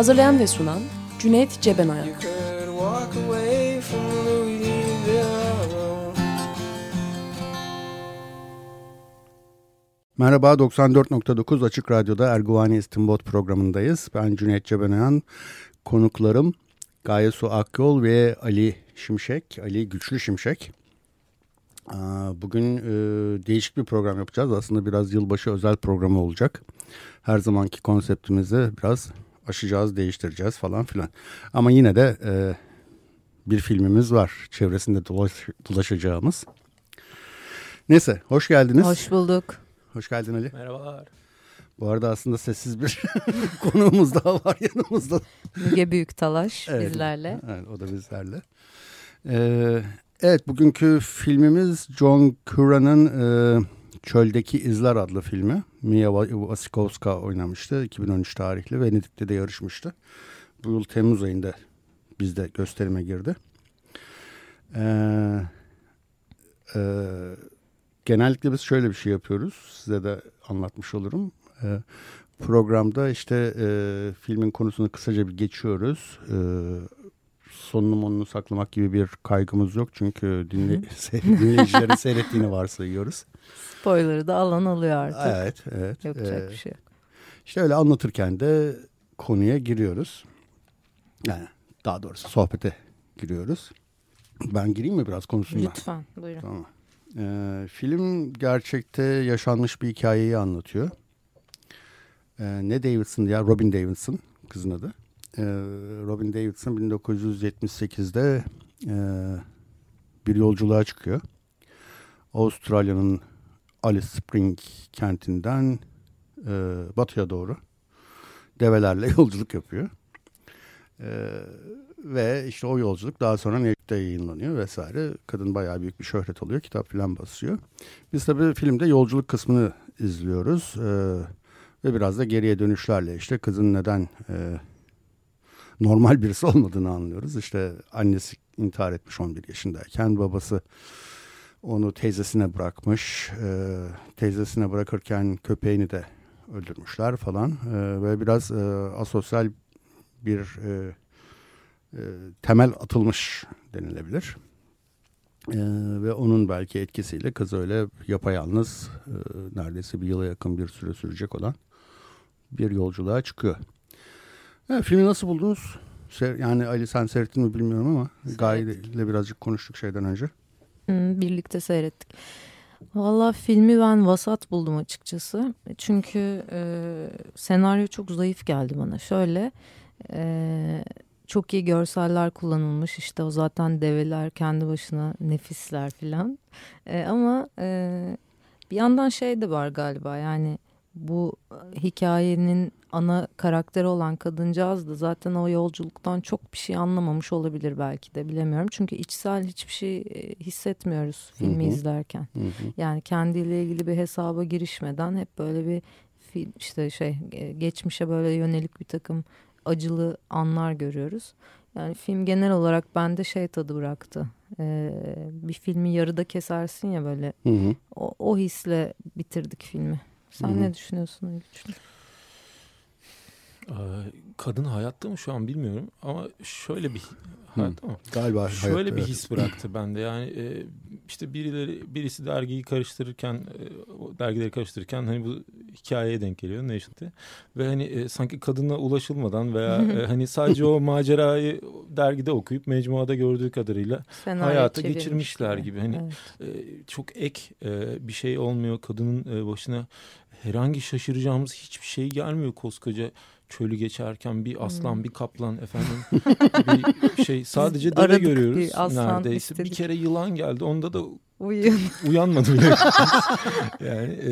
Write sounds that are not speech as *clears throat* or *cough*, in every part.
Hazırlayan ve sunan Cüneyt Cebenayak. Merhaba 94.9 Açık Radyo'da Erguvani İstinbot programındayız. Ben Cüneyt Cebenayan, konuklarım Gayesu Akyol ve Ali Şimşek, Ali Güçlü Şimşek. Bugün e, değişik bir program yapacağız. Aslında biraz yılbaşı özel programı olacak. Her zamanki konseptimizi biraz aşacağız, değiştireceğiz falan filan. Ama yine de e, bir filmimiz var çevresinde dolaş, dolaşacağımız. Neyse, hoş geldiniz. Hoş bulduk. Hoş geldin Ali. Merhabalar. Bu arada aslında sessiz bir *laughs* konuğumuz daha var yanımızda. Müge Büyüktalaş evet, bizlerle. Evet, o da bizlerle. Ee, evet, bugünkü filmimiz John Curran'ın e, Çöldeki İzler adlı filmi. Mia Wasikowska oynamıştı. 2013 tarihli. Venedik'te de yarışmıştı. Bu yıl Temmuz ayında bizde gösterime girdi. Ee, e, genellikle biz şöyle bir şey yapıyoruz. Size de anlatmış olurum. Ee, programda işte e, filmin konusunu kısaca bir geçiyoruz. Ee, sonunu monunu saklamak gibi bir kaygımız yok. Çünkü dinle, *laughs* dinleyicilerin seyrettiğini varsayıyoruz. Spoiler'ı da alan oluyor artık. Evet, evet. Yapacak ee, bir şey. İşte öyle anlatırken de konuya giriyoruz. Yani daha doğrusu sohbete giriyoruz. Ben gireyim mi biraz konusuna? Lütfen, buyurun. Tamam. Ee, film gerçekte yaşanmış bir hikayeyi anlatıyor. Ee, ne Davidson ya? Robin Davidson kızın adı. Ee, Robin Davidson 1978'de e, bir yolculuğa çıkıyor. Avustralya'nın Alice Spring kentinden e, batıya doğru develerle *laughs* yolculuk yapıyor. E, ve işte o yolculuk daha sonra New yayınlanıyor vesaire. Kadın bayağı büyük bir şöhret oluyor. Kitap falan basıyor. Biz tabii filmde yolculuk kısmını izliyoruz. E, ve biraz da geriye dönüşlerle işte kızın neden e, normal birisi olmadığını anlıyoruz. İşte annesi intihar etmiş 11 yaşındayken babası onu teyzesine bırakmış. E, teyzesine bırakırken köpeğini de öldürmüşler falan. E, ve biraz e, asosyal bir e, e, temel atılmış denilebilir. E, ve onun belki etkisiyle kız öyle yapayalnız e, neredeyse bir yıla yakın bir süre sürecek olan bir yolculuğa çıkıyor. Evet, filmi nasıl buldunuz? Yani Ali sen seyrettin mi bilmiyorum ama Gaye ile birazcık konuştuk şeyden önce. Birlikte seyrettik. Valla filmi ben vasat buldum açıkçası. Çünkü e, senaryo çok zayıf geldi bana. Şöyle e, çok iyi görseller kullanılmış. İşte o zaten develer kendi başına nefisler filan. E, ama e, bir yandan şey de var galiba yani bu hikayenin ana karakteri olan kadıncağız da zaten o yolculuktan çok bir şey anlamamış olabilir belki de bilemiyorum. Çünkü içsel hiçbir şey e, hissetmiyoruz filmi hı hı. izlerken. Hı hı. Yani kendiyle ilgili bir hesaba girişmeden hep böyle bir film işte şey e, geçmişe böyle yönelik bir takım acılı anlar görüyoruz. Yani film genel olarak bende şey tadı bıraktı. Ee, bir filmi yarıda kesersin ya böyle. Hı hı. O, o hisle bitirdik filmi. Sen hı hı. ne düşünüyorsun Güçlü? Kadın hayatta mı şu an bilmiyorum ama şöyle bir hayatta mı? Galiba şöyle hayatta, bir his bıraktı bende yani e, işte birileri birisi dergiyi karıştırırken e, dergileri karıştırırken hani bu hikayeye denk geliyor Nation'te ve hani e, sanki kadına ulaşılmadan veya *laughs* hani sadece o macerayı dergide okuyup mecmuada gördüğü kadarıyla Senaryo hayata geçirmişler gibi, gibi. hani evet. çok ek bir şey olmuyor kadının başına herhangi şaşıracağımız hiçbir şey gelmiyor koskoca çölü geçerken bir aslan hmm. bir kaplan efendim *laughs* bir şey sadece deve görüyoruz bir neredeyse. Istedik. Bir kere yılan geldi onda da Uyuyun. *laughs* Uyanmadı bile. *laughs* yani e,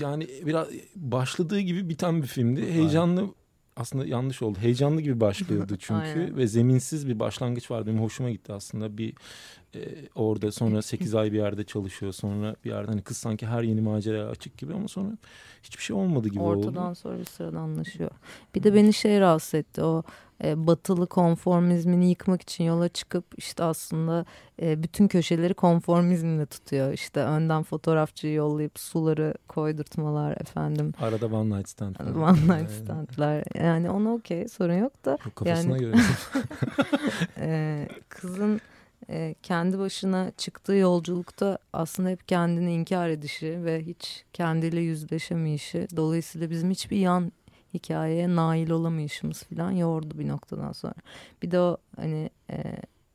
yani biraz başladığı gibi biten bir filmdi. Heyecanlı aslında yanlış oldu. Heyecanlı gibi başlıyordu *laughs* çünkü ve zeminsiz bir başlangıç vardı. Benim hoşuma gitti aslında. Bir e, orada sonra 8 ay bir yerde çalışıyor. Sonra bir yerde hani kız sanki her yeni maceraya açık gibi ama sonra hiçbir şey olmadı gibi Ortadan oldu. Ortadan sonra bir sıradan anlaşıyor. Bir de beni şey rahatsız etti. O e, batılı konformizmini yıkmak için yola çıkıp işte aslında e, bütün köşeleri konformizmle tutuyor. İşte önden fotoğrafçıyı yollayıp suları koydurtmalar efendim. Arada one night stand. One night standlar. Yani ona okey sorun yok da. Yok, kafasına yani, göre. *laughs* *laughs* e, kızın e, kendi başına çıktığı yolculukta aslında hep kendini inkar edişi ve hiç kendiyle yüzleşemeyişi. Dolayısıyla bizim hiçbir yan hikayeye nail olamayışımız falan yordu bir noktadan sonra. Bir de o hani e,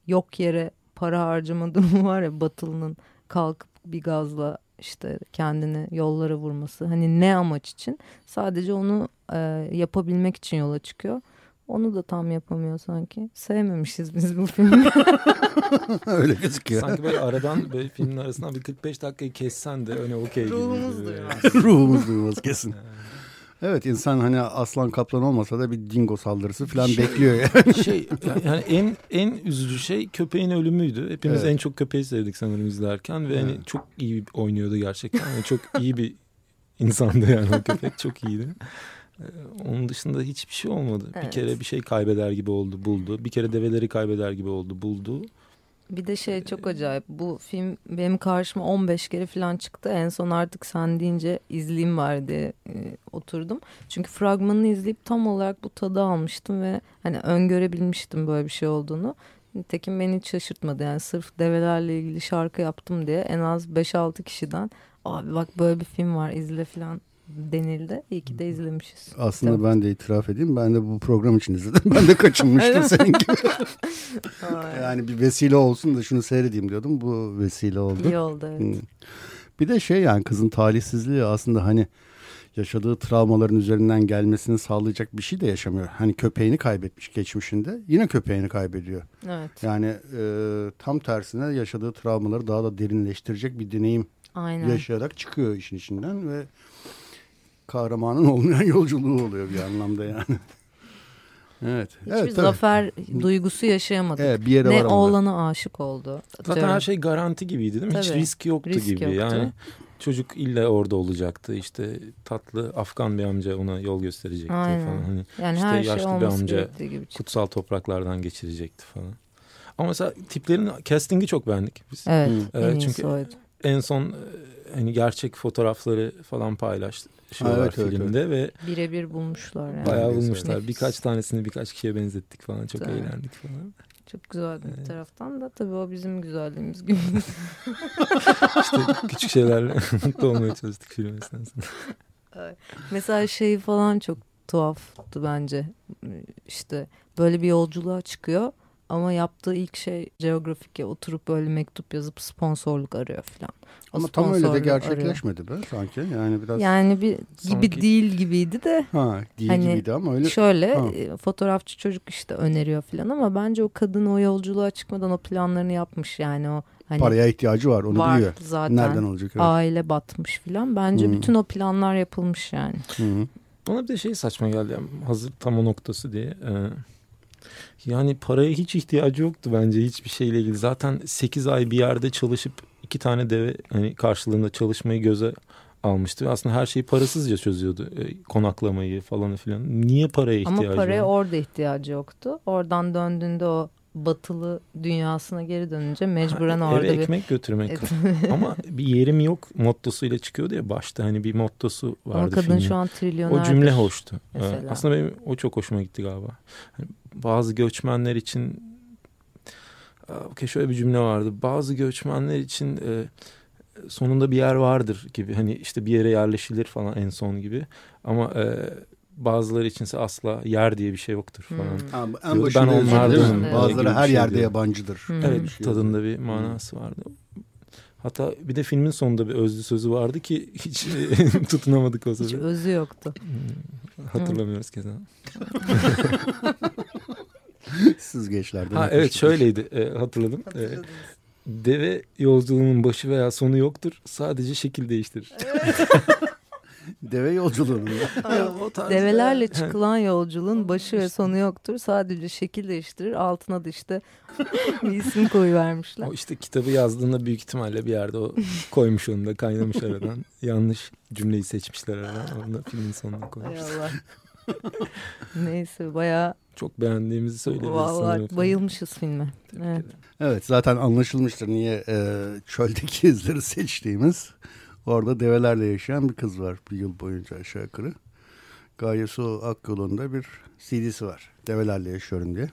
yok yere para harcama durumu *laughs* var ya Batılı'nın kalkıp bir gazla işte kendini yollara vurması. Hani ne amaç için? Sadece onu e, yapabilmek için yola çıkıyor. Onu da tam yapamıyor sanki. Sevmemişiz biz bu filmi. *laughs* Öyle gözüküyor. Sanki böyle aradan böyle filmin arasından bir 45 dakikayı kessen de öyle okey gibi. Ruhumuz duymaz. *laughs* Ruhumuz duymaz kesin. Evet insan hani aslan kaplan olmasa da bir dingo saldırısı falan şey, bekliyor yani. *laughs* Şey yani en en üzücü şey köpeğin ölümüydü. Hepimiz evet. en çok köpeği sevdik sanırım izlerken ve evet. hani çok iyi oynuyordu gerçekten. Yani çok iyi bir insandı yani o köpek çok iyiydi. Onun dışında hiçbir şey olmadı. Evet. Bir kere bir şey kaybeder gibi oldu, buldu. Bir kere develeri kaybeder gibi oldu, buldu. Bir de şey çok acayip. Bu film benim karşıma 15 kere falan çıktı. En son artık sen deyince izleyeyim var diye e, oturdum. Çünkü fragmanını izleyip tam olarak bu tadı almıştım ve hani öngörebilmiştim böyle bir şey olduğunu. Nitekim beni hiç şaşırtmadı. Yani sırf develerle ilgili şarkı yaptım diye en az 5-6 kişiden abi bak böyle bir film var izle falan denildi. İyi ki de izlemişiz. Aslında Tabii. ben de itiraf edeyim. Ben de bu program için izledim. *laughs* Ben de kaçınmıştım senin gibi. *laughs* yani bir vesile olsun da şunu seyredeyim diyordum. Bu vesile oldu. İyi oldu evet. Bir de şey yani kızın talihsizliği aslında hani yaşadığı travmaların üzerinden gelmesini sağlayacak bir şey de yaşamıyor. Hani köpeğini kaybetmiş geçmişinde yine köpeğini kaybediyor. Evet. Yani e, tam tersine yaşadığı travmaları daha da derinleştirecek bir deneyim Aynen. yaşayarak çıkıyor işin içinden ve kahramanın olmayan *laughs* yolculuğu oluyor bir anlamda yani. Evet. Hiçbir evet, zafer duygusu yaşayamadık. Evet, bir yere ne oğlana aşık oldu. Zaten Diyorum. her şey garanti gibiydi değil mi? Tabii. Hiç risk yoktu risk gibi. Yoktu. Yani çocuk illa orada olacaktı. İşte tatlı Afgan bir amca ona yol gösterecekti Aynen. falan. Hani yani işte her yaşlı şey bir amca gibi kutsal topraklardan geçirecekti falan. Ama mesela tiplerin castingi çok beğendik biz. Evet. Ee, en çünkü oydu. En son hani gerçek fotoğrafları falan paylaştı şey evet, filmde evet. ve birebir bulmuşlar yani. Bayağı bulmuşlar. Nefis. Birkaç tanesini birkaç kişiye benzettik falan. Çok evet. eğlendik falan. Çok güzeldi evet. bir taraftan da tabii o bizim güzelliğimiz gibi. *laughs* işte küçük şeylerle *laughs* mutlu olmaya çalıştık film esnasında. Evet. Mesela şey falan çok tuhaftı bence. İşte böyle bir yolculuğa çıkıyor ama yaptığı ilk şey Geografik'e oturup böyle mektup yazıp sponsorluk arıyor falan. Ama tam öyle de gerçekleşmedi arıyor. be sanki. Yani biraz Yani bir gibi sanki... değil gibiydi de. Ha, değil hani gibiydi ama öyle. Şöyle ha. E, fotoğrafçı çocuk işte öneriyor falan ama bence o kadın o yolculuğa çıkmadan o planlarını yapmış yani o Hani Paraya ihtiyacı var onu var biliyor. zaten. Nereden olacak? Evet. Aile batmış filan. Bence hmm. bütün o planlar yapılmış yani. Hmm. Bana bir de şey saçma geldi. Yani hazır tam o noktası diye. Ee, yani paraya hiç ihtiyacı yoktu bence hiçbir şeyle ilgili. Zaten 8 ay bir yerde çalışıp iki tane deve hani karşılığında çalışmayı göze almıştı. Aslında her şeyi parasızca çözüyordu. E, konaklamayı falan filan. Niye paraya ihtiyacı Ama paraya var? orada ihtiyacı yoktu. Oradan döndüğünde o batılı dünyasına geri dönünce mecburen ha, orada eve ekmek götürmek. Ama bir yerim yok mottosuyla çıkıyordu ya başta hani bir mottosu vardı Ama kadın filmin. şu an trilyoner. O cümle hoştu. Mesela. Aslında benim o çok hoşuma gitti galiba. Hani bazı göçmenler için okay, şöyle bir cümle vardı. Bazı göçmenler için e, sonunda bir yer vardır gibi. Hani işte bir yere yerleşilir falan en son gibi. Ama e, bazıları içinse asla yer diye bir şey yoktur falan. Hmm. En ben onlardanım. Bazıları her şey yerde diyor. yabancıdır. Hmm. Evet şey tadında bir manası hmm. vardı. Hatta bir de filmin sonunda bir özlü sözü vardı ki hiç *laughs* tutunamadık o sözü. Hiç özü yoktu. Hmm. Hatırlamıyoruz keza. *laughs* Siz gençlerden. Ha, evet şöyleydi e, hatırladım. E, Deve yolculuğunun başı veya sonu yoktur. Sadece şekil değiştirir. *laughs* Deve yolculuğunun. *laughs* Develerle çıkılan yolculuğun başı ve sonu yoktur. Sadece şekil değiştirir. Altına da işte *laughs* bir isim koyuvermişler. O işte kitabı yazdığında büyük ihtimalle bir yerde o *laughs* koymuş onu da kaynamış aradan. Yanlış cümleyi seçmişler aradan. Onu da filmin sonuna koymuş. Allah. Neyse bayağı çok beğendiğimizi söyleyebiliriz. Vallahi bayılmışız filme. Evet. evet zaten anlaşılmıştır niye e, çöldeki izleri seçtiğimiz. Orada develerle yaşayan bir kız var bir yıl boyunca aşağı yukarı. Gaye Su bir CD'si var. Develerle yaşıyorum diye.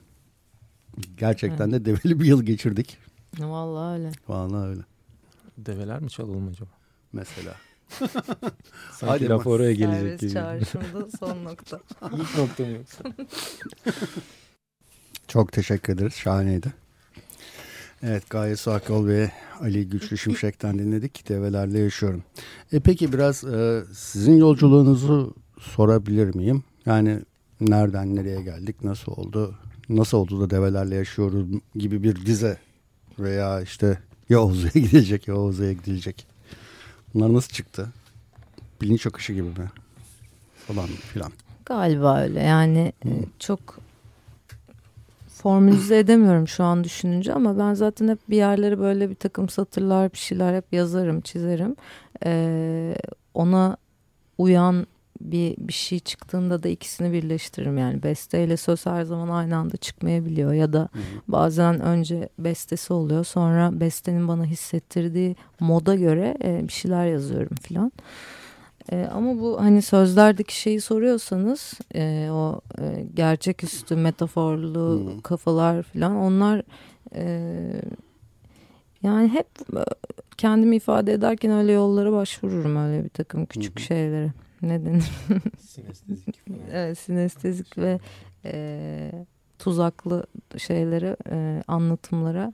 Gerçekten evet. de develi bir yıl geçirdik. Vallahi öyle. Vallahi öyle. Develer mi çalalım acaba? Mesela. *laughs* Sanki Hadi laf oraya gelecek Servis gibi. çağrışımda *laughs* son nokta. İlk nokta mı yoksa? *laughs* Çok teşekkür ederiz. Şahaneydi. Evet Gaye Suakyol ve Ali Güçlü *laughs* Şimşek'ten dinledik. Develerle yaşıyorum. E peki biraz e, sizin yolculuğunuzu sorabilir miyim? Yani nereden nereye geldik, nasıl oldu, nasıl oldu da develerle yaşıyorum gibi bir dize veya işte ya Oğuz'a *laughs* gidecek ya Oğuz'a gidilecek. Bunlar nasıl çıktı? Bilinç akışı gibi mi? Falan filan. Galiba öyle yani hmm. çok formülize edemiyorum şu an düşününce ama ben zaten hep bir yerlere böyle bir takım satırlar bir şeyler hep yazarım çizerim. Ee, ona uyan bir, bir şey çıktığında da ikisini birleştiririm yani besteyle söz her zaman aynı anda çıkmayabiliyor ya da bazen önce bestesi oluyor sonra bestenin bana hissettirdiği moda göre e, bir şeyler yazıyorum filan. E, ama bu hani sözlerdeki şeyi soruyorsanız e, o e, gerçeküstü metaforlu hmm. kafalar falan onlar e, yani hep e, kendimi ifade ederken öyle yollara başvururum öyle bir takım küçük hmm. şeylere. Ne denir? *laughs* sinestezik. *laughs* evet sinestezik ve e, tuzaklı şeylere e, anlatımlara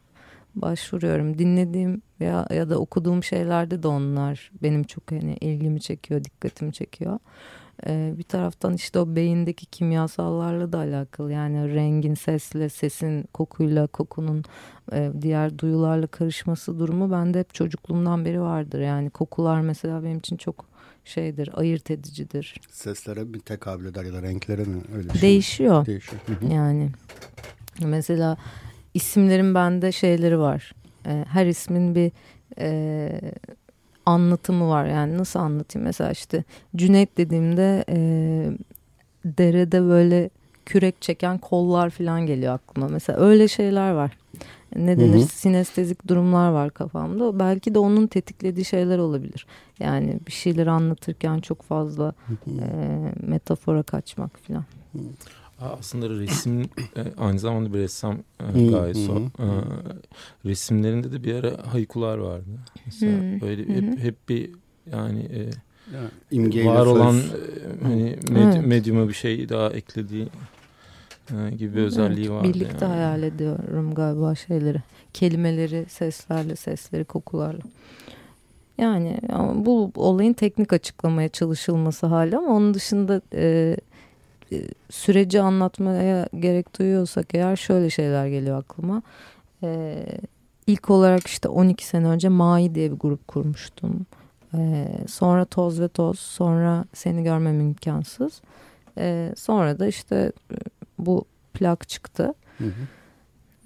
başvuruyorum. Dinlediğim ya, ya da okuduğum şeylerde de onlar benim çok hani ilgimi çekiyor, dikkatimi çekiyor. Ee, bir taraftan işte o beyindeki kimyasallarla da alakalı yani rengin sesle, sesin kokuyla, kokunun e, diğer duyularla karışması durumu bende hep çocukluğumdan beri vardır. Yani kokular mesela benim için çok şeydir, ayırt edicidir. Seslere bir tekabül eder ya da renklere mi? Öyle şey Değişiyor. Değişiyor. Yani mesela isimlerin bende şeyleri var. E, her ismin bir e, anlatımı var. Yani nasıl anlatayım? Mesela işte Cüneyt dediğimde e, derede böyle kürek çeken kollar falan geliyor aklıma. Mesela öyle şeyler var. Ne denir? Hı hı. Sinestezik durumlar var kafamda. Belki de onun tetiklediği şeyler olabilir. Yani bir şeyler anlatırken çok fazla hı hı. E, metafora kaçmak falan. Hı. Aslında resim e, aynı zamanda bir ressam e, gayet so. E, resimlerinde de bir ara haykular vardı. Mesela böyle hep, hep bir yani yani, var olan hani med, evet. medyuma bir şey daha eklediği gibi bir özelliği evet, vardı. Birlikte yani. hayal ediyorum galiba şeyleri. Kelimeleri, seslerle, sesleri, kokularla. Yani bu olayın teknik açıklamaya çalışılması hali ama onun dışında e, e, süreci anlatmaya gerek duyuyorsak eğer şöyle şeyler geliyor aklıma. Ee, ilk olarak işte 12 sene önce Mai diye bir grup kurmuştum. Ee, sonra Toz ve Toz, sonra Seni Görmem imkansız. Ee, sonra da işte e, bu plak çıktı. Hı hı.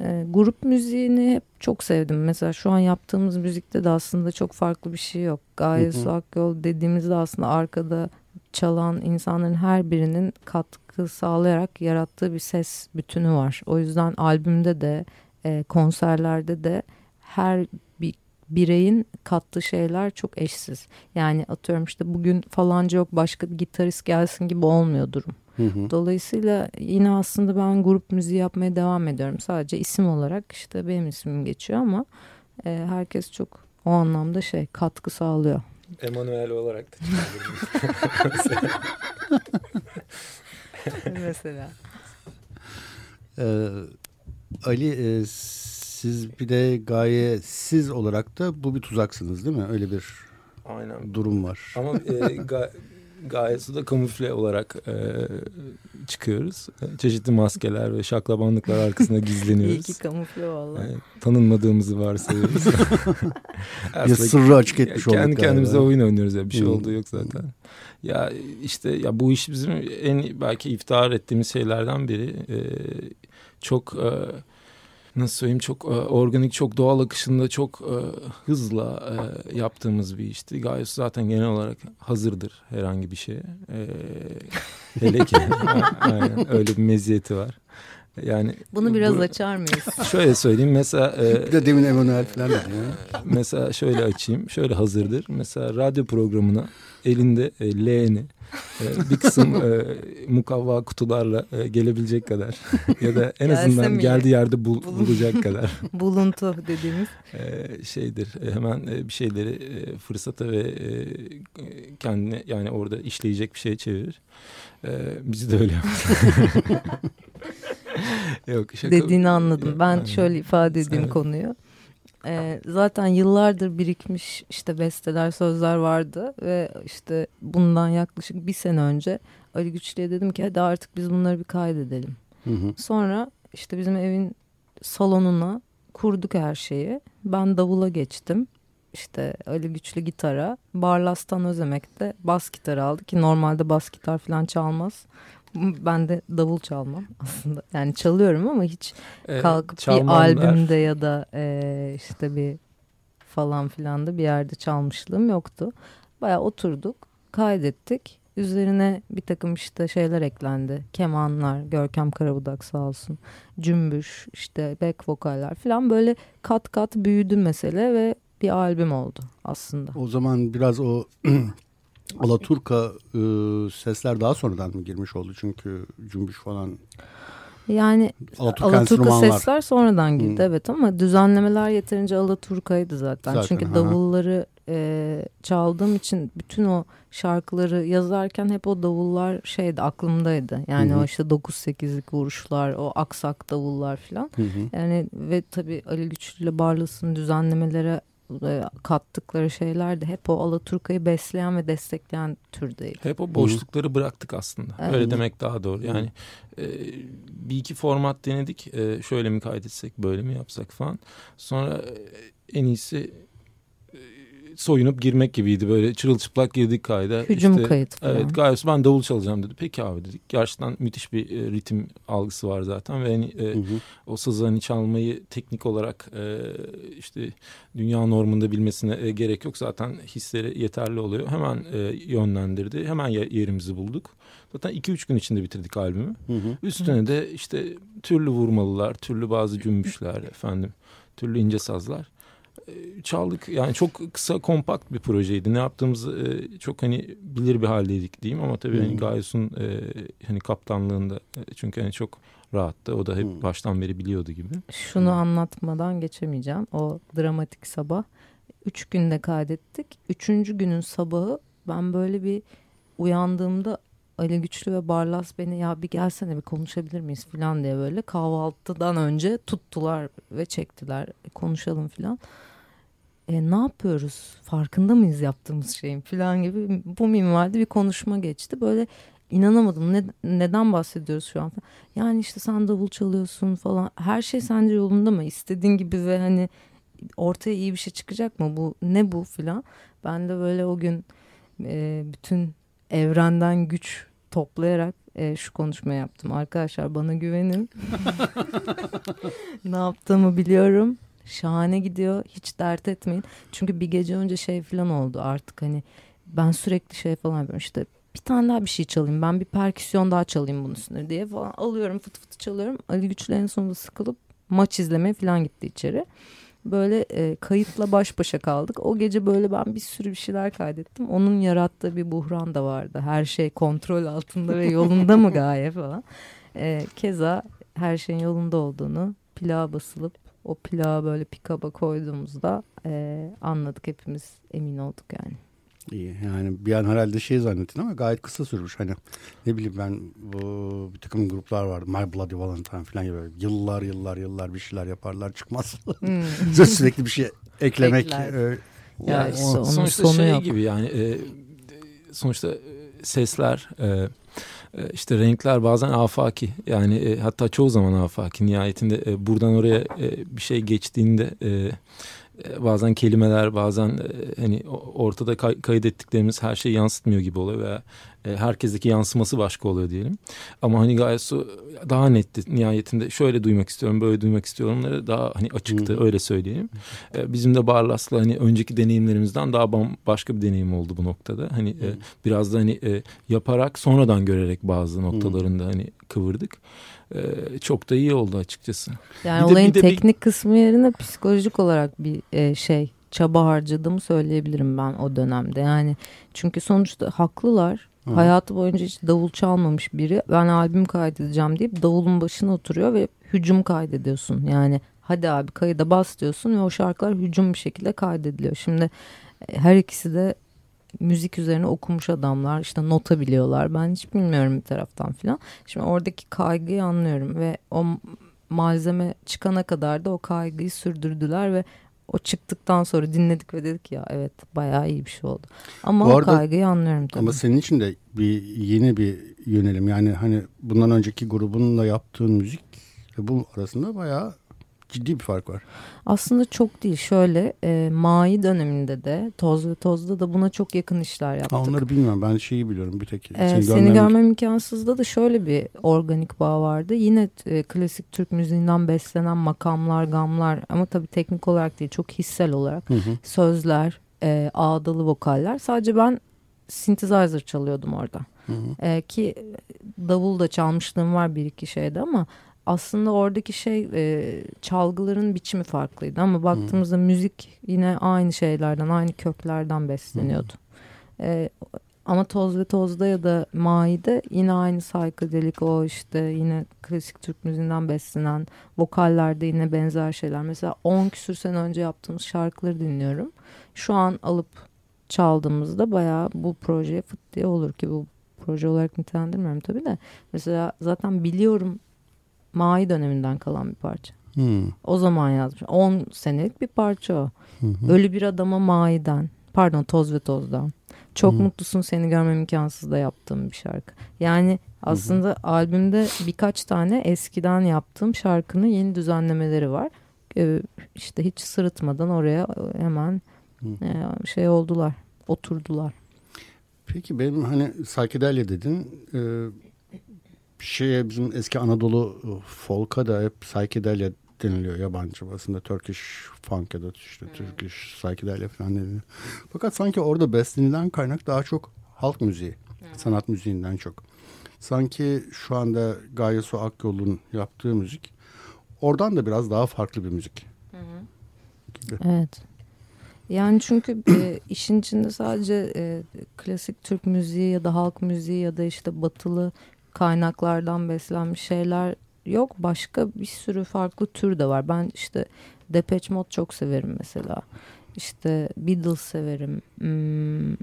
E, grup müziğini hep çok sevdim. Mesela şu an yaptığımız müzikte de aslında çok farklı bir şey yok. Gaye Su Akyol dediğimizde aslında arkada çalan insanların her birinin katkı sağlayarak yarattığı bir ses bütünü var. O yüzden albümde de e, konserlerde de her bir bireyin kattığı şeyler çok eşsiz. Yani atıyorum işte bugün falanca yok başka bir gitarist gelsin gibi olmuyor durum. Hı hı. Dolayısıyla yine aslında ben grup müziği yapmaya devam ediyorum. Sadece isim olarak işte benim ismim geçiyor ama e, herkes çok o anlamda şey katkı sağlıyor. Emanuel olarak da mesela. *laughs* mesela. Ee, Ali e, siz bir de gaye siz olarak da bu bir tuzaksınız değil mi? Öyle bir Aynen. durum var. Ama e, ga, gayesi de kamufle olarak e, çıkıyoruz. Çeşitli maskeler ve şaklabanlıklar arkasında *laughs* gizleniyoruz. İyi ki kamufle valla. Yani, tanınmadığımızı varsayıyoruz. *laughs* ya sırrı açık etmiş olduk Kendi kendimize galiba. oyun oynuyoruz ya bir şey hmm. olduğu yok zaten. Ya işte ya bu iş bizim en belki iftihar ettiğimiz şeylerden biri. Ee, çok e, nasıl söyleyeyim çok e, organik çok doğal akışında çok e, hızla e, yaptığımız bir işti. Gayet zaten genel olarak hazırdır herhangi bir şeye. E, hele ki *laughs* aynen, öyle bir meziyeti var. Yani bunu biraz bu, açar mıyız? *laughs* Şöyle söyleyeyim mesela e, bir de demin Emanuel falan dedi Mesela şöyle açayım. Şöyle hazırdır. Mesela radyo programına elinde e, leğeni e, bir kısım e, mukavva kutularla e, gelebilecek kadar *laughs* ya da en azından geldiği yerde bul, bulacak kadar. *laughs* Buluntu dediğimiz. E, şeydir e, hemen e, bir şeyleri e, fırsata ve e, kendine yani orada işleyecek bir şey çevirir. E, bizi de öyle yaptı. *laughs* Yok, şaka. Dediğini anladım. Ben şöyle ifade edeyim konuyu. Ee, zaten yıllardır birikmiş işte besteler, sözler vardı ve işte bundan yaklaşık bir sene önce Ali Güçlü'ye dedim ki hadi artık biz bunları bir kaydedelim. Hı hı. Sonra işte bizim evin salonuna kurduk her şeyi. Ben davula geçtim. İşte Ali Güçlü gitara, Barlas'tan Özemek de bas gitarı aldı ki normalde bas gitar falan çalmaz. Ben de davul çalmam aslında. Yani çalıyorum ama hiç ee, kalkıp bir albümde ya da e, işte bir falan filan da bir yerde çalmışlığım yoktu. Baya oturduk, kaydettik. Üzerine bir takım işte şeyler eklendi. Kemanlar, Görkem Karabudak sağ olsun. Cümbüş, işte back vokaller falan böyle kat kat büyüdü mesele ve bir albüm oldu aslında. O zaman biraz o *clears throat* Alaturka e, sesler daha sonradan mı girmiş oldu? Çünkü cümbüş falan... Yani Alaturka, Alaturka sesler sonradan girdi hmm. evet ama düzenlemeler yeterince Alaturka'ydı zaten. zaten Çünkü ha. davulları e, çaldığım için bütün o şarkıları yazarken hep o davullar şeydi aklımdaydı. Yani hı hı. o işte 9-8'lik vuruşlar, o aksak davullar falan. Hı hı. Yani ve tabii Ali Güçlü ile Barlas'ın düzenlemelere kattıkları şeyler de hep o Alaturka'yı besleyen ve destekleyen türdeydi. Hep o boşlukları bıraktık aslında. Evet. Öyle demek daha doğru. Yani e, bir iki format denedik. E, şöyle mi kaydetsek, böyle mi yapsak falan. Sonra e, en iyisi soyunup girmek gibiydi. Böyle çırılçıplak girdik kayda. Hücum işte, kayıt falan. Evet Gayus ben davul çalacağım dedi. Peki abi dedik. Gerçekten müthiş bir e, ritim algısı var zaten. Ve hani, e, hı hı. o sazı hani çalmayı teknik olarak e, işte dünya normunda bilmesine e, gerek yok. Zaten hisleri yeterli oluyor. Hemen e, yönlendirdi. Hemen yerimizi bulduk. Zaten 2-3 gün içinde bitirdik albümü. Hı hı. Üstüne hı. de işte türlü vurmalılar, türlü bazı cümbüşler efendim, türlü ince sazlar. E, çaldık. Yani çok kısa kompakt bir projeydi. Ne yaptığımızı e, çok hani bilir bir haldeydik diyeyim ama tabii hani hmm. hani Gayus'un e, hani kaptanlığında çünkü hani çok rahattı. O da hep hmm. baştan beri biliyordu gibi. Şunu hmm. anlatmadan geçemeyeceğim. O dramatik sabah. Üç günde kaydettik. Üçüncü günün sabahı ben böyle bir uyandığımda Ali Güçlü ve Barlas beni ya bir gelsene bir konuşabilir miyiz? falan diye böyle kahvaltıdan önce tuttular ve çektiler. Konuşalım. falan e, ne yapıyoruz? Farkında mıyız yaptığımız şeyin? falan gibi bu minvalde bir konuşma geçti. Böyle inanamadım. Ne, neden bahsediyoruz şu an yani işte sen davul çalıyorsun falan. Her şey sence yolunda mı? İstediğin gibi ve hani ortaya iyi bir şey çıkacak mı? Bu ne bu filan. Ben de böyle o gün e, bütün evrenden güç toplayarak e, şu konuşma yaptım arkadaşlar bana güvenin *laughs* ne yaptığımı biliyorum Şahane gidiyor. Hiç dert etmeyin. Çünkü bir gece önce şey falan oldu artık hani ben sürekli şey falan yapıyorum işte bir tane daha bir şey çalayım ben bir perküsyon daha çalayım bunun üstüne diye falan alıyorum fıt fıt çalıyorum. Ali Güçlü en sonunda sıkılıp maç izlemeye falan gitti içeri. Böyle e, kayıtla baş başa kaldık. O gece böyle ben bir sürü bir şeyler kaydettim. Onun yarattığı bir buhran da vardı. Her şey kontrol altında ve yolunda mı gaye falan. E, keza her şeyin yolunda olduğunu plağa basılıp o plağı böyle pikaba koyduğumuzda e, anladık hepimiz emin olduk yani. İyi yani bir an herhalde şey zannettin ama gayet kısa sürmüş. Hani ne bileyim ben bu bir takım gruplar vardı. My Bloody Valentine falan gibi yıllar yıllar yıllar bir şeyler yaparlar çıkmaz. Hmm. *laughs* Sürekli bir şey eklemek. E, yani, yani son, sonuçta sonu şey yok. gibi yani e, sonuçta sesler, e, e, işte renkler bazen afaki yani e, hatta çoğu zaman afaki nihayetinde e, buradan oraya e, bir şey geçtiğinde e, e, bazen kelimeler bazen e, hani ortada kay kaydettiklerimiz her şeyi yansıtmıyor gibi oluyor veya e, herkesteki yansıması başka oluyor diyelim. Ama hani Gayesu daha netti nihayetinde şöyle duymak istiyorum böyle duymak istiyorum onları daha hani açıktı hmm. öyle söyleyeyim. E, bizim de Barlas'la hani önceki deneyimlerimizden daha başka bir deneyim oldu bu noktada. Hani hmm. e, biraz da hani e, yaparak sonradan görerek bazı noktalarında hani kıvırdık. Ee, çok da iyi oldu açıkçası. Yani bir olayın de, bir de teknik bir... kısmı yerine psikolojik olarak bir e, şey çaba harcadığımı söyleyebilirim ben o dönemde. Yani çünkü sonuçta haklılar. Hı. Hayatı boyunca hiç davul çalmamış biri ben albüm kaydedeceğim deyip davulun başına oturuyor ve hücum kaydediyorsun. Yani hadi abi kayıda bas diyorsun ve o şarkılar hücum bir şekilde kaydediliyor. Şimdi e, her ikisi de müzik üzerine okumuş adamlar işte nota biliyorlar. Ben hiç bilmiyorum bir taraftan filan. Şimdi oradaki kaygıyı anlıyorum ve o malzeme çıkana kadar da o kaygıyı sürdürdüler ve o çıktıktan sonra dinledik ve dedik ya evet bayağı iyi bir şey oldu. Ama Bu o kaygıyı anlıyorum tabii. Ama senin için de bir yeni bir yönelim. Yani hani bundan önceki grubunla yaptığın müzik ve bu arasında bayağı ciddi bir fark var. Aslında çok değil. Şöyle e, Mai döneminde de Toz ve Toz'da da buna çok yakın işler yaptık. Ha, onları bilmiyorum. Ben şeyi biliyorum bir tek. E, seni, seni görmem imkansızda da şöyle bir organik bağ vardı. Yine e, klasik Türk müziğinden beslenen makamlar, gamlar ama tabii teknik olarak değil çok hissel olarak. Hı hı. Sözler, e, ağdalı vokaller. Sadece ben synthesizer çalıyordum orada. Hı hı. E, ki davul da çalmışlığım var bir iki şeyde ama aslında oradaki şey e, çalgıların biçimi farklıydı ama baktığımızda hmm. müzik yine aynı şeylerden aynı köklerden besleniyordu. Hmm. E, ama Toz ve Toz'da ya da Mai'de yine aynı psychedelic o işte yine klasik Türk müziğinden beslenen vokallerde yine benzer şeyler. Mesela 10 küsür sene önce yaptığımız şarkıları dinliyorum. Şu an alıp çaldığımızda bayağı bu projeye fıt diye olur ki bu proje olarak nitelendirmiyorum tabii de. Mesela zaten biliyorum Mai döneminden kalan bir parça. Hmm. O zaman yazmış. 10 senelik bir parça o. Hı Ölü bir adama Mai'den. Pardon Toz ve Toz'dan. Çok hı. mutlusun seni görmem imkansız da yaptığım bir şarkı. Yani aslında hı albümde birkaç tane eskiden yaptığım şarkının yeni düzenlemeleri var. Ee, işte hiç sırıtmadan oraya hemen e, şey oldular. Oturdular. Peki benim hani Saykedelya dedin. E, şeye bizim eski Anadolu e, folk'a da hep psychedelia deniliyor yabancı basında. Turkish funk ya da işte hmm. Turkish psychedelia falan deniliyor. Fakat sanki orada beslenilen kaynak daha çok halk müziği. Hmm. Sanat müziğinden çok. Sanki şu anda Gaye Su Akyol'un yaptığı müzik oradan da biraz daha farklı bir müzik. Gibi. Evet. Yani çünkü e, *clears throat* işin içinde sadece e, klasik Türk müziği ya da halk müziği ya da işte batılı kaynaklardan beslenmiş şeyler yok. Başka bir sürü farklı tür de var. Ben işte Depeche Mode çok severim mesela. İşte Beatles severim. Hmm,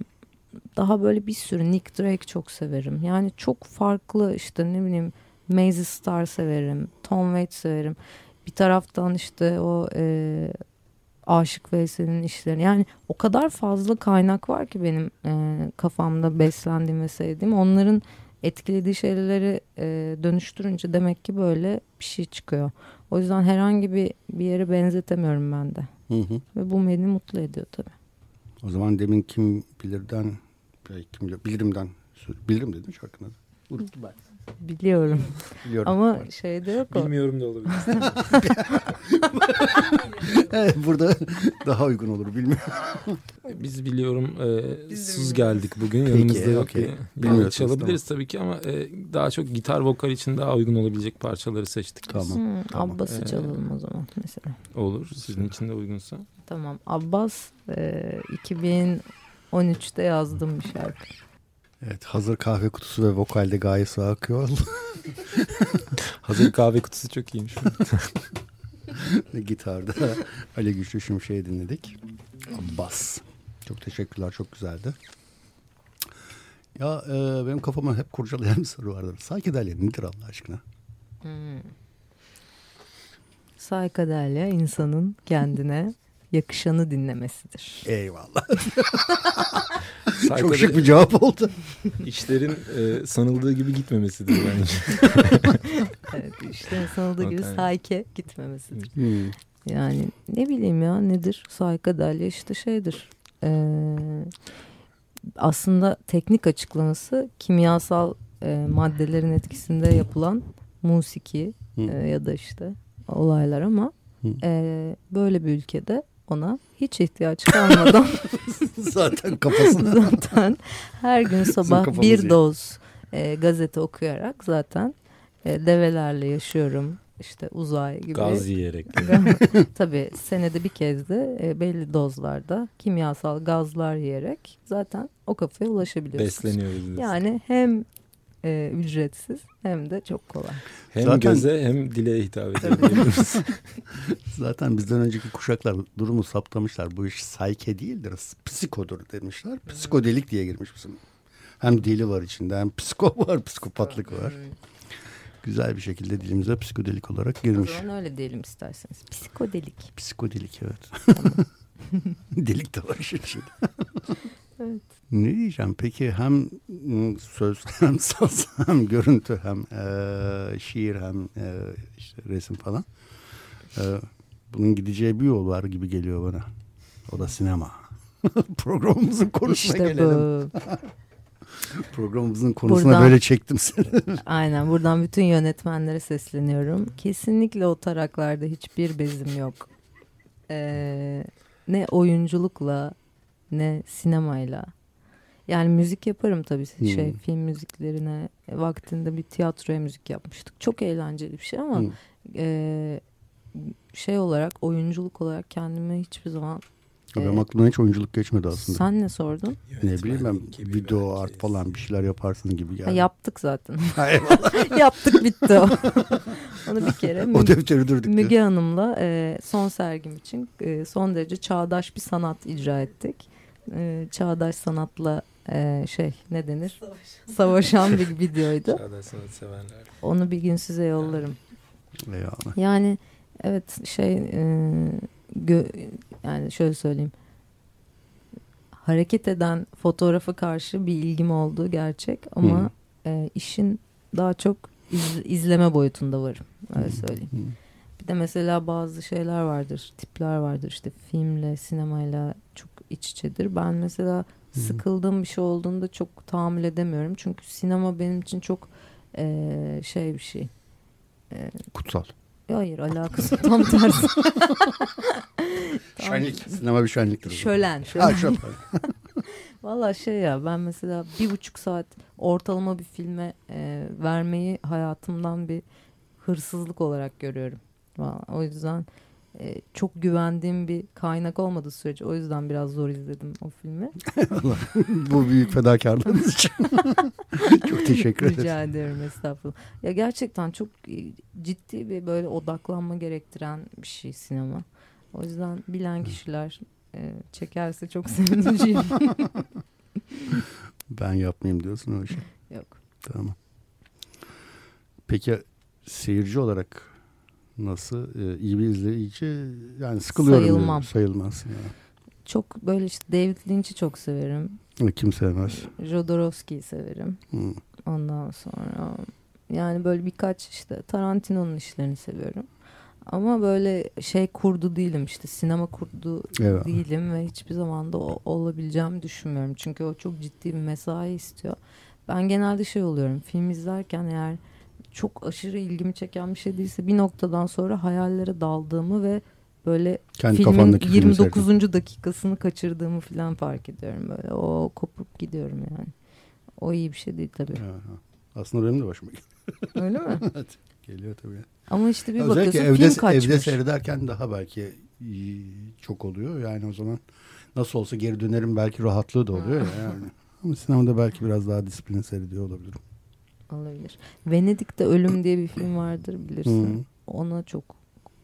daha böyle bir sürü Nick Drake çok severim. Yani çok farklı işte ne bileyim Mazy Star severim. Tom Waits severim. Bir taraftan işte o e, Aşık Veysel'in işleri. Yani o kadar fazla kaynak var ki benim e, kafamda beslendiğim ve sevdiğim. Onların etkilediği şeyleri e, dönüştürünce demek ki böyle bir şey çıkıyor. O yüzden herhangi bir bir yere benzetemiyorum ben de. Hı hı. Ve bu beni mutlu ediyor tabii. O zaman demin kim bilirden kim bilir, bilirimden bilirim dedin şarkının adı. Unuttum ben. Biliyorum. Biliyorum. Ama evet. şeyde yok o. Bilmiyorum da olabilir. *laughs* evet, burada daha uygun olur bilmiyorum. Biz biliyorum e, Biz sız geldik bugün Peki, yanımızda yok. Okay. Yani çalabiliriz tamam. tabii ki ama e, daha çok gitar vokal için daha uygun olabilecek parçaları seçtik. Tamam. Hmm, tamam. Abbas'ı ee, çalalım o zaman mesela. Olur sizin için de uygunsa. Tamam Abbas e, 2013'te yazdım bir şarkı. Evet hazır kahve kutusu ve vokalde gayet akıyor. *laughs* hazır kahve kutusu çok iyiymiş. Gitarda Ali Güçlü Şimşek'i dinledik. Bas. Çok teşekkürler çok güzeldi. Ya e, benim kafama hep kurcalayan bir soru vardır. Saykedelya nedir Allah aşkına? Hmm. Saykadelya insanın kendine yakışanı dinlemesidir. Eyvallah. *laughs* Çok şık bir cevap oldu. *laughs* İşlerin e, sanıldığı gibi gitmemesidir bence. *laughs* evet, işlerin sanıldığı gibi sayke gitmemesidir. Hmm. Yani ne bileyim ya nedir? Saykadelya işte şeydir. Ee, aslında teknik açıklaması kimyasal e, maddelerin etkisinde yapılan musiki Hı. e, ya da işte olaylar ama Hı. e, böyle bir ülkede ona hiç ihtiyaç kalmadan *laughs* Zaten kafasına. *laughs* zaten her gün sabah bir iyi. doz e, gazete okuyarak zaten e, develerle yaşıyorum işte uzay gibi. Gaz yiyerek. *laughs* Tabii senede bir kez de e, belli dozlarda kimyasal gazlar yiyerek zaten o kafaya ulaşabiliyorsunuz. Besleniyoruz. Yani hem e, ücretsiz hem de çok kolay. Hem Zaten- göze hem dile hitap *laughs* edebiliyoruz. *laughs* Zaten bizden önceki kuşaklar durumu saptamışlar. Bu iş sayke değildir, psikodur demişler. Psikodelik diye girmiş bizim. Hem dili var içinde hem psiko *laughs* var, psikopatlık var. Güzel bir şekilde dilimize psikodelik olarak O girmiş. zaman öyle diyelim isterseniz. Psikodelik. Psikodelik evet. Delik de var içinde. Evet. Ne diyeceğim peki hem söz *laughs* hem saz hem görüntü hem e, şiir hem e, işte resim falan. E, bunun gideceği bir yol var gibi geliyor bana. O da sinema. *laughs* Programımızın konusuna İşte gelelim. bu. *laughs* Programımızın konusuna Buradan- böyle çektim seni. Aynen buradan bütün yönetmenlere sesleniyorum. Kesinlikle o taraklarda hiçbir bezim yok. Ee, ne oyunculukla ne sinemayla. Yani müzik yaparım tabii şey Hmm. film müziklerine e, vaktinde bir tiyatroya müzik yapmıştık. Çok eğlenceli bir şey ama Hı. e, şey olarak oyunculuk olarak kendimi hiçbir zaman Benim aklımdan hiç oyunculuk geçmedi aslında. sen ne sordun? *laughs* ne bileyim ben video art falan bir şeyler yaparsın gibi geldi. Ha, yaptık zaten. *laughs* *laughs* Yaptık bitti o. Onu bir kere o defteri durduk. diyor. Müge Hanım'la e, son sergim için e, son derece çağdaş bir sanat icra ettik. E, çağdaş sanatla e, şey ne denir? Savaşan bir *laughs* videoydu. Onu bir gün size yollarım. Eyvallah. Yani evet şey e, gö- yani şöyle söyleyeyim. Hareket eden fotoğrafa karşı bir ilgim olduğu gerçek ama e, işin daha çok iz- izleme boyutunda varım. Öyle söyleyeyim. Hı. Bir de mesela bazı şeyler vardır, tipler vardır işte filmle, sinemayla çok iç içedir. Ben mesela sıkıldığım bir şey olduğunda çok tahammül edemiyorum. Çünkü sinema benim için çok eee, şey bir şey. Kutsal. Hayır alakası tam tersi. *laughs* Şenlik. Sinema bir şenliktir. Şölen. Ha, şölen. şölen. *laughs* Valla şey ya ben mesela bir buçuk saat ortalama bir filme eee, vermeyi hayatımdan bir hırsızlık olarak görüyorum. Vallahi o yüzden e, çok güvendiğim bir kaynak olmadığı sürece o yüzden biraz zor izledim o filmi. *laughs* Bu büyük fedakarlığınız için. *laughs* Çok teşekkür ederim. Rica ederim estağfurullah. Ya gerçekten çok e, ciddi bir böyle odaklanma gerektiren bir şey sinema. O yüzden bilen kişiler e, çekerse çok *laughs* sevineceğim. Ben yapmayayım diyorsun o işi. Yok. Tamam. Peki seyirci olarak nasıl? Ee, iyi bir izleyici yani sıkılıyorum. diyorum. Sayılmam. Sayılmaz. Yani. Çok böyle işte David Lynch'i çok severim. Kim sevmez? Jodorowsky'yi severim. Hı. Ondan sonra yani böyle birkaç işte Tarantino'nun işlerini seviyorum. Ama böyle şey kurdu değilim işte sinema kurdu Evet. değilim ve hiçbir zaman da o, olabileceğimi düşünmüyorum. Çünkü o çok ciddi bir mesai istiyor. Ben genelde şey oluyorum film izlerken eğer çok aşırı ilgimi çeken bir şey değilse bir noktadan sonra hayallere daldığımı ve böyle Kendi filmin kafandaki filmi 29. seyredin. dakikasını kaçırdığımı falan fark ediyorum böyle. O kopup gidiyorum yani. O iyi bir şey değil tabii. Ha, ha. Aslında benim de başıma geliyor. *laughs* Öyle mi? *laughs* geliyor tabii. Ama işte bir Özellikle bakıyorsun evde, film kaçmış. evde seyrederken daha belki çok oluyor. Yani o zaman nasıl olsa geri dönerim belki rahatlığı da oluyor ya yani. Ama sinemada belki biraz daha disiplin seyrediyor olabilirim. Olabilir. Venedik'te Ölüm diye bir film vardır bilirsin. Hı. Ona çok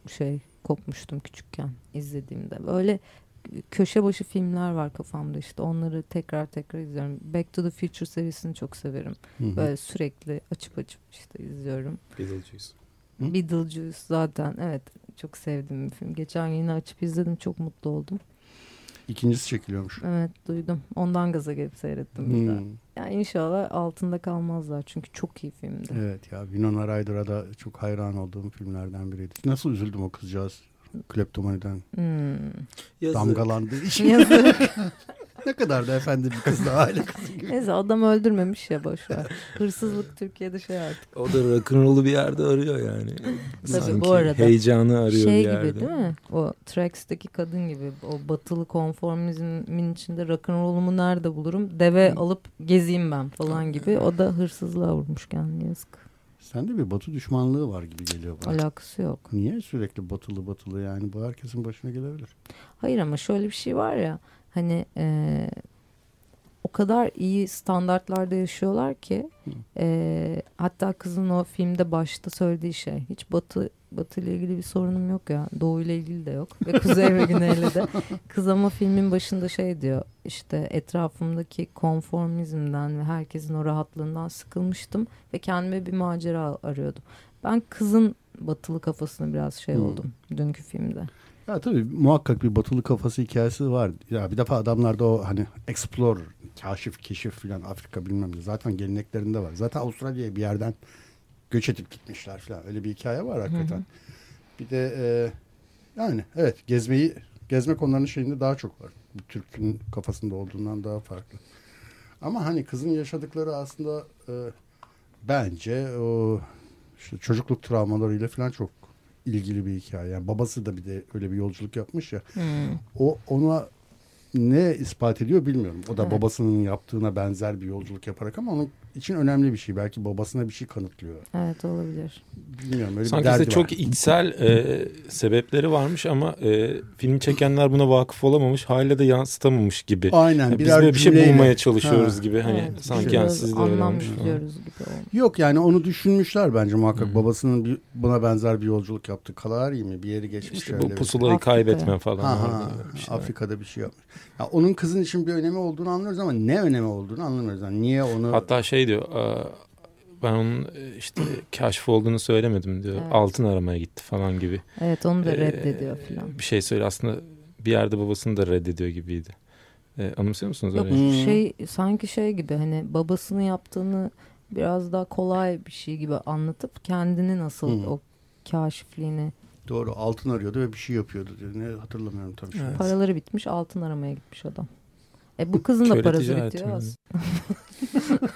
şey kopmuştum küçükken izlediğimde. Böyle köşe başı filmler var kafamda işte onları tekrar tekrar izliyorum. Back to the Future serisini çok severim. Hı hı. Böyle sürekli açıp açıp işte izliyorum. Beetlejuice. Hı? Beetlejuice zaten evet çok sevdiğim bir film. Geçen gün yine açıp izledim çok mutlu oldum. İkincisi çekiliyormuş. Evet duydum. Ondan gaza gelip seyrettim. Hmm. Yani inşallah altında kalmazlar. Çünkü çok iyi filmdi. Evet ya Winona Ryder'a da çok hayran olduğum filmlerden biriydi. Nasıl üzüldüm o kızcağız kleptomaniden hmm. damgalandığı için. Yazık. *laughs* *laughs* ne kadar da efendi bir kız da aile kızı gibi. Neyse adam öldürmemiş ya boşver. Hırsızlık Türkiye'de şey artık. O da rock'n'roll'u bir yerde arıyor yani. Tabii Sanki bu arada. Heyecanı arıyor şey bir yerde. gibi değil mi? O Tracks'teki kadın gibi. O batılı konformizmin içinde rock'n'roll'umu nerede bulurum? Deve alıp gezeyim ben falan gibi. O da hırsızlığa vurmuş kendini yazık. Sende bir batı düşmanlığı var gibi geliyor bana. Alakası yok. Niye sürekli batılı batılı yani bu herkesin başına gelebilir. Hayır ama şöyle bir şey var ya hani e, o kadar iyi standartlarda yaşıyorlar ki e, hatta kızın o filmde başta söylediği şey hiç batı batı ile ilgili bir sorunum yok ya doğu ile ilgili de yok ve kuzey ve güneyle de *laughs* kız ama filmin başında şey diyor işte etrafımdaki konformizmden ve herkesin o rahatlığından sıkılmıştım ve kendime bir macera arıyordum ben kızın batılı kafasını biraz şey hmm. oldum dünkü filmde. Ya tabii muhakkak bir batılı kafası hikayesi var. Ya bir defa adamlarda o hani explore, kaşif, keşif falan Afrika bilmem ne zaten geleneklerinde var. Zaten Avustralya'ya bir yerden göç edip gitmişler falan. Öyle bir hikaye var hakikaten. Hı hı. Bir de e, yani evet gezmeyi gezme konularının şeyinde daha çok var. Bir Türk'ün kafasında olduğundan daha farklı. Ama hani kızın yaşadıkları aslında e, bence o işte çocukluk travmalarıyla falan çok ilgili bir hikaye. Yani babası da bir de öyle bir yolculuk yapmış ya. Hmm. O ona ne ispat ediyor bilmiyorum. O da evet. babasının yaptığına benzer bir yolculuk yaparak ama onun için önemli bir şey. Belki babasına bir şey kanıtlıyor. Evet olabilir. Bilmiyorum öyle Sanki bir derdi çok var. içsel e, sebepleri varmış ama e, film çekenler buna vakıf olamamış. Hala da yansıtamamış gibi. Aynen. Yani biz böyle bir şey bulmaya çalışıyoruz ha. gibi. Hani evet, sanki yani siz de öyle olmuş. Yok yani onu düşünmüşler bence muhakkak. Hmm. Babasının bir, buna benzer bir yolculuk yaptı. Kalari mi? Bir yeri geçmiş. İşte bu pusulayı Afrika. kaybetme falan. Ha, ha, bir Afrika'da bir şey yapmış. Ya onun kızın için bir önemi olduğunu anlıyoruz ama ne önemi olduğunu anlamıyoruz. Yani niye onu... Hatta şey diyor ben onun e, işte *clears throat* kaşif olduğunu söylemedim diyor. Evet. Altın aramaya gitti falan gibi. Evet onu da reddediyor ee, falan. Bir şey söyle aslında bir yerde babasını da reddediyor gibiydi. Ee, anımsıyor musunuz? Yok öyle? şey sanki şey gibi hani babasını yaptığını biraz daha kolay bir şey gibi anlatıp kendini nasıl hmm. o kaşifliğini Doğru altın arıyordu ve bir şey yapıyordu diyor. Ne hatırlamıyorum tabii. Evet. Paraları bitmiş altın aramaya gitmiş adam. E bu kızın da parası bitiyor aslında. *laughs*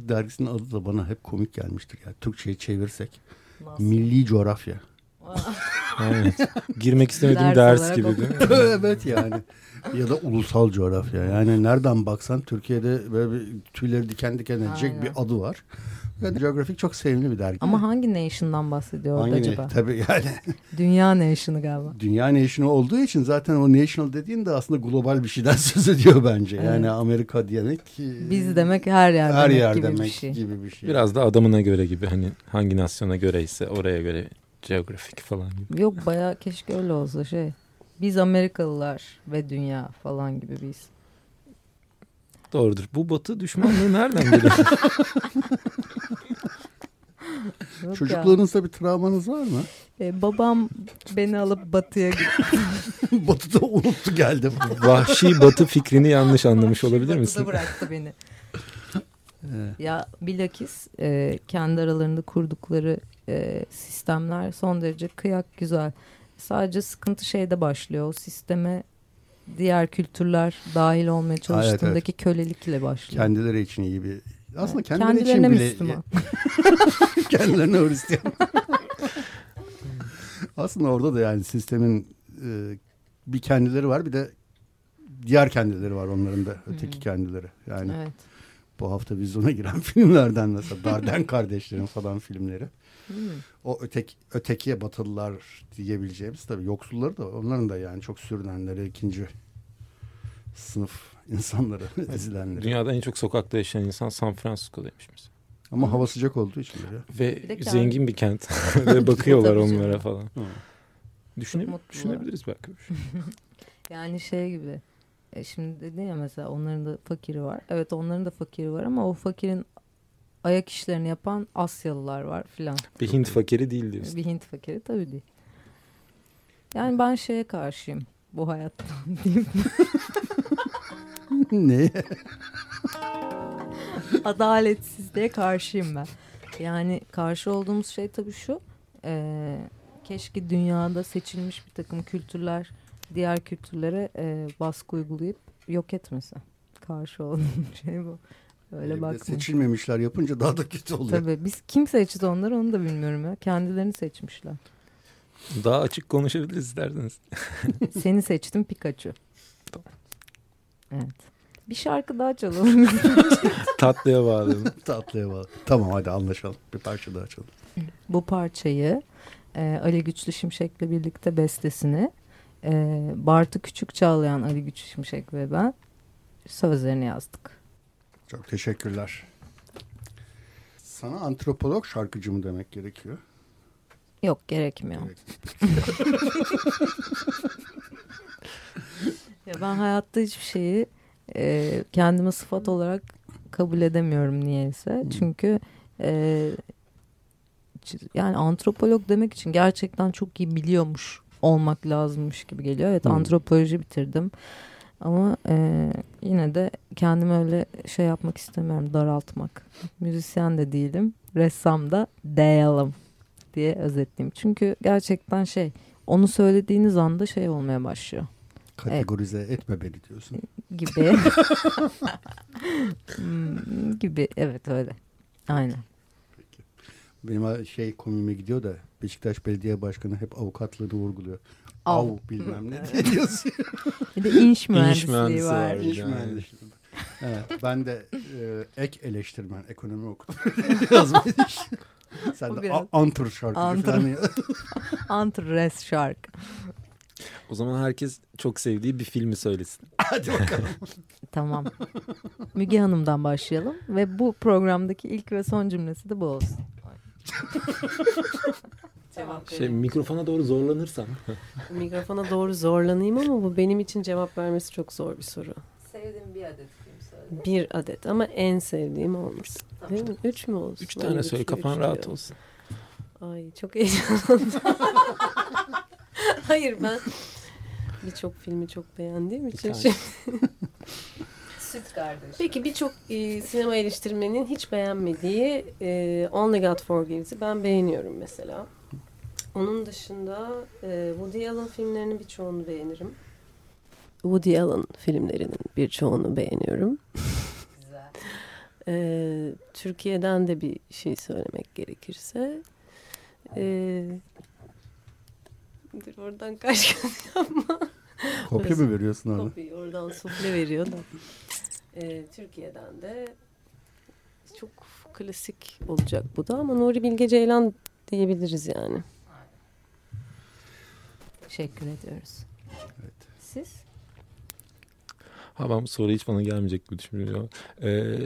*laughs* dergisinin adı da bana hep komik gelmiştir. Yani Türkçe'ye çevirsek. Nasıl? Milli coğrafya. *laughs* evet. Girmek istemediğim ders, ders gibi değil mi? evet yani. Ya da ulusal coğrafya. Yani nereden baksan Türkiye'de böyle bir tüyleri diken diken edecek Aynen. bir adı var. Yani Geographic çok sevimli bir dergi. Ama hangi nation'dan bahsediyor hangi acaba? Tabii yani. *laughs* Dünya nation'ı galiba. Dünya nation'ı olduğu için zaten o national dediğin de aslında global bir şeyden *laughs* söz ediyor bence. Evet. Yani Amerika demek. Biz demek her yer her demek, yer gibi, demek bir şey. gibi bir şey. Biraz da adamına göre gibi hani hangi nasyona göre ise oraya göre Geographic falan gibi. Yok baya keşke öyle olsa şey. Biz Amerikalılar ve dünya falan gibi Doğrudur. Bu batı düşmanlığı nereden geliyor? *laughs* Çocukluğunuzda bir travmanız var mı? Ee, babam beni alıp batıya gitti. *laughs* Batı'da unuttu geldi. Vahşi batı fikrini yanlış anlamış olabilir Batı'da misin? Batı'da bıraktı beni. Ya bilakis e, kendi aralarında kurdukları e, sistemler son derece kıyak güzel. Sadece sıkıntı şeyde başlıyor. O sisteme diğer kültürler dahil olmaya çalıştığındaki evet, evet. kölelikle başlıyor. Kendileri için iyi bir aslında kendileri Kendilerine için bile Müslüman. *laughs* kendilerine Hristiyan. *laughs* aslında orada da yani sistemin e, bir kendileri var bir de diğer kendileri var onların da öteki hmm. kendileri. Yani evet. bu hafta vizyona giren *laughs* filmlerden mesela Darden kardeşlerin falan filmleri. Hmm. O ötek, ötekiye batılılar diyebileceğimiz tabii yoksulları da onların da yani çok sürünenleri ikinci sınıf *laughs* insanları, ezilenleri. Dünyada en çok sokakta yaşayan insan San Francisco'daymış mesela. Ama hava sıcak olduğu için. Ya. Ve bir zengin bir kent. *laughs* Ve bakıyorlar onlara falan. Düşüne, düşünebiliriz belki. *laughs* yani şey gibi. E şimdi dedin ya mesela onların da fakiri var. Evet onların da fakiri var ama o fakirin ayak işlerini yapan Asyalılar var filan. Bir Hint fakiri değil diyorsun. Bir Hint fakiri tabii değil. Yani ben şeye karşıyım. Bu hayattan *laughs* diyeyim. ne? Adaletsizliğe karşıyım ben. Yani karşı olduğumuz şey tabii şu. E, keşke dünyada seçilmiş bir takım kültürler diğer kültürlere e, baskı uygulayıp yok etmesi. Karşı olduğum *laughs* şey bu. Öyle bakma. Seçilmemişler yapınca daha da kötü oluyor. Tabii biz kim seçti onları onu da bilmiyorum ya. Kendilerini seçmişler. Daha açık konuşabiliriz isterseniz. *laughs* Seni seçtim Pikachu. Evet. Bir şarkı daha çalalım. *laughs* Tatlıya bağladım. *laughs* Tatlıya bağlı. Tamam hadi anlaşalım. Bir parça daha çalalım. Bu parçayı e, Ali Güçlü Şimşek'le birlikte bestesini e, Bartu Küçük Çağlayan Ali Güçlü Şimşek ve ben sözlerini yazdık. Çok teşekkürler. Sana antropolog şarkıcı mı demek gerekiyor? Yok gerekmiyor. Gerek. *laughs* ya ben hayatta hiçbir şeyi e, kendime sıfat olarak kabul edemiyorum niyeyse. Çünkü e, yani antropolog demek için gerçekten çok iyi biliyormuş olmak lazımmış gibi geliyor. Evet hmm. antropoloji bitirdim. Ama e, yine de kendimi öyle şey yapmak istemiyorum daraltmak. Müzisyen de değilim, ressam da değilim diye özetleyeyim. Çünkü gerçekten şey onu söylediğiniz anda şey olmaya başlıyor. Kategorize evet. etme beni diyorsun. Gibi. *laughs* Hmm, gibi evet öyle. Aynen. Peki. Benim şey komime gidiyor da Beşiktaş Belediye Başkanı hep avukatlığını vurguluyor. Av, Av bilmem ne diye *laughs* yazıyor. Bir de inş mühendisliği inş var. İnş yani. mühendisliği. Evet, ben de e, ek eleştirmen ekonomi okudum. *laughs* Yazmayı *laughs* Sen de biraz... antır şarkı antır. falan. *laughs* antır res şarkı. O zaman herkes çok sevdiği bir filmi söylesin. *laughs* Hadi bakalım. tamam. Müge Hanım'dan başlayalım ve bu programdaki ilk ve son cümlesi de bu olsun. Cevap şey mikrofona doğru zorlanırsam. mikrofona doğru zorlanayım ama bu benim için cevap vermesi çok zor bir soru. Sevdiğim bir adet film söyle. Bir adet ama en sevdiğim olmasın. Değil mi? Üç mü olsun? Üç tane söyle kafan rahat diyor. olsun. Ay çok heyecanlandım. *laughs* Hayır ben birçok filmi çok beğendiğim için. Şimdi... *laughs* Süt kardeş. Peki birçok e, sinema eleştirmenin hiç beğenmediği e, Only God Forgives'i ben beğeniyorum mesela. Onun dışında e, Woody Allen filmlerinin birçoğunu beğenirim. Woody Allen filmlerinin birçoğunu beğeniyorum. Güzel. e, Türkiye'den de bir şey söylemek gerekirse e, dur oradan kaç yapma. Kopya mı veriyorsun abi? Kopya oradan sufle veriyor da. E, Türkiye'den de çok klasik olacak bu da ama Nuri Bilge Ceylan diyebiliriz yani. Teşekkür ediyoruz. Evet. Siz? Ha ben bu soru hiç bana gelmeyecek gibi düşünüyorum. Ee,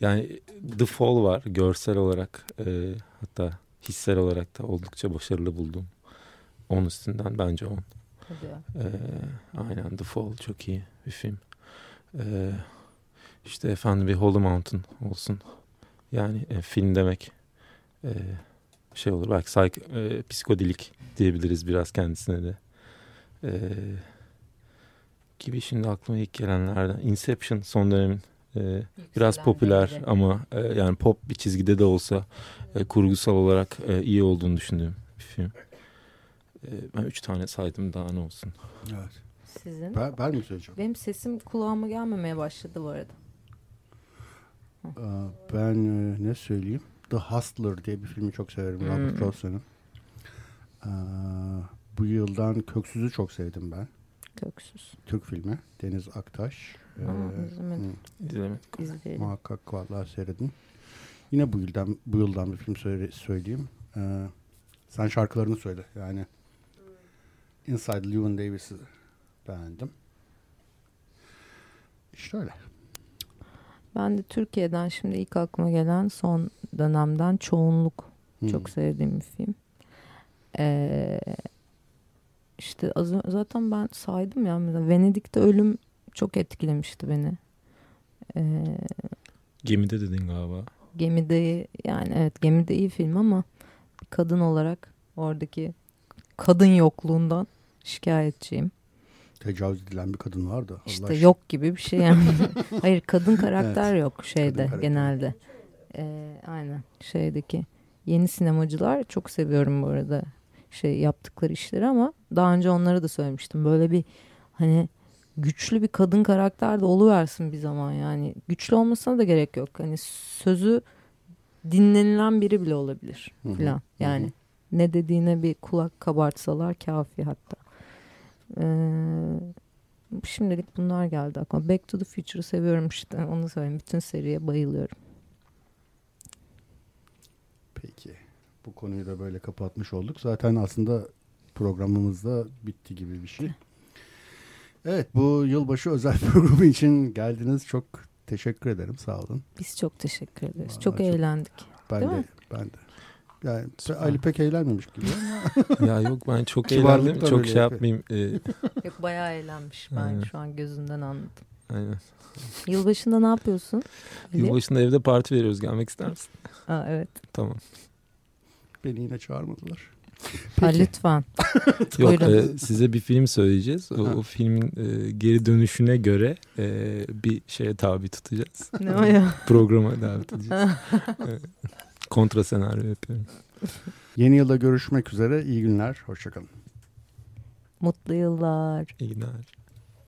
yani The Fall var görsel olarak e, hatta hissel olarak da oldukça başarılı buldum. On üstünden bence on. Ee, aynen The Fall çok iyi bir film. Ee, işte efendim bir Holy Mountain olsun. Yani e, film demek e, şey olur. Belki psych, e, psikodelik diyebiliriz biraz kendisine de. E, gibi şimdi aklıma ilk gelenlerden. Inception son dönemin e, biraz popüler de. ama e, yani pop bir çizgide de olsa e, kurgusal olarak e, iyi olduğunu düşündüğüm bir film. E, ben üç tane saydım daha ne olsun. Evet. Sizin? Ben, ben mi söyleyeceğim? Benim sesim kulağıma gelmemeye başladı bu arada. Ben e, ne söyleyeyim? The Hustler diye bir filmi çok severim. Hmm. Robert Wilson'ın. bu yıldan Köksüz'ü çok sevdim ben. Köksüz. Türk filmi. Deniz Aktaş. Aa, ee, izlemedim. İzlemedim. Muhakkak vallahi seyredin. Yine bu yıldan bu yıldan bir film söyle, söyleyeyim. Ee, sen şarkılarını söyle. Yani Inside Llewyn Davis'i beğendim. İşte öyle. Ben de Türkiye'den şimdi ilk aklıma gelen son dönemden Çoğunluk hmm. çok sevdiğim bir film. Ee, işte az, zaten ben saydım ya mesela Venedik'te ölüm çok etkilemişti beni. Ee, gemide dedin galiba. Gemide yani evet gemide iyi film ama kadın olarak oradaki kadın yokluğundan Şikayetçiyim. Tecavüz edilen bir kadın vardı. Allah İşte aşkına. yok gibi bir şey yani. *laughs* Hayır kadın karakter yok şeyde karakter. genelde. Ee, aynen şeydeki yeni sinemacılar çok seviyorum bu arada şey yaptıkları işleri ama daha önce onlara da söylemiştim. Böyle bir hani güçlü bir kadın karakter de oluversin bir zaman yani. Güçlü olmasına da gerek yok. Hani sözü dinlenilen biri bile olabilir hı Yani hı. ne dediğine bir kulak kabartsalar kafi hatta. Ee, şimdilik bunlar geldi aklıma. Back to the Future'ı seviyorum işte onu söyleyeyim. Bütün seriye bayılıyorum. Peki. Bu konuyu da böyle kapatmış olduk. Zaten aslında programımız da bitti gibi bir şey. Evet bu yılbaşı özel *laughs* programı için geldiniz. Çok teşekkür ederim. Sağ olun. Biz çok teşekkür ederiz. Vallahi çok çok- eğlendik. Ben Değil de mi? ben de. Yani Süper. Ali pek eğlenmemiş gibi ama *laughs* ya yok ben çok eğlendim. Çok şey yapmayayım. Ee, *laughs* Yok bayağı eğlenmiş. Ben Aynen. şu an gözünden anladım. aynen. Yılbaşında ne yapıyorsun? Yılbaşında evde parti veriyoruz. Gelmek ister misin? Aa, evet. Tamam. Beni yine çağırmadılar. Ha, lütfen. *laughs* Yok e, size bir film söyleyeceğiz. O, Ha. o filmin e, geri dönüşüne göre e, bir şeye tabi tutacağız. ne o ya? *laughs* Programa davet edeceğiz. *laughs* E, kontra senaryo yapıyorum. Yeni yılda görüşmek üzere. İyi günler. Hoşçakalın. Mutlu yıllar. İyi günler.